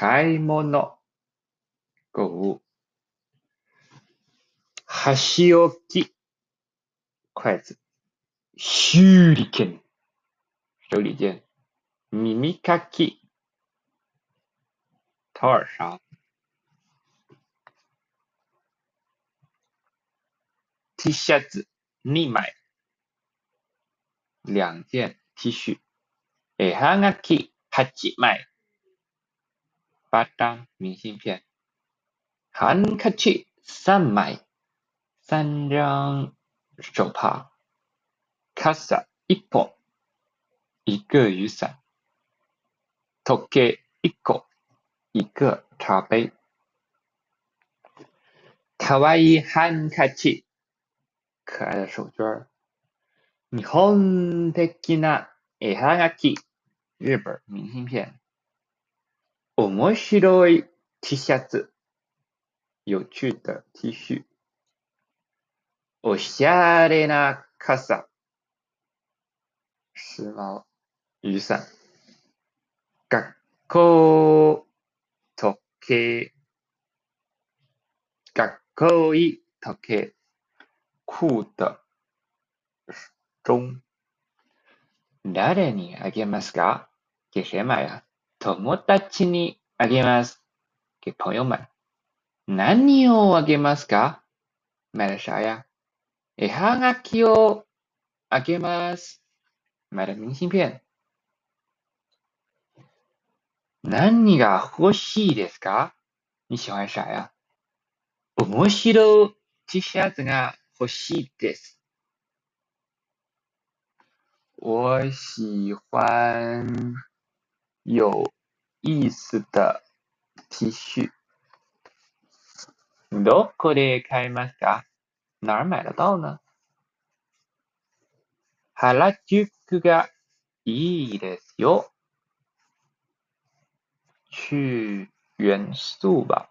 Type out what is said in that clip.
買い物。购物箸置き。筷子手裏剣。手裏剣。耳かき。掏耳勺 T シャツ2枚。两件。T 恤絵はがき8枚。八张明信片ハンカチ3枚三张手帕傘1本一个雨伞時計1個一个茶杯かわいいハンカチ可愛的手绢日本的な絵はがき日本明信片 面白い T シャツ。有趣的 T 恤おしゃれな傘。时髦雨伞学校時計。学校い時計。酷的钟誰にあげますか？给谁买呀友達に。あげます。给朋友买何をあげますか？买了啥呀絵はがきをあげます。买了明信片何が欲しいですか？你喜欢啥呀面白い T シャツが欲しいです。我喜欢有イースタティッシュ。どこで買いますか？哪儿买得到呢原宿がいいですよ。去元素吧。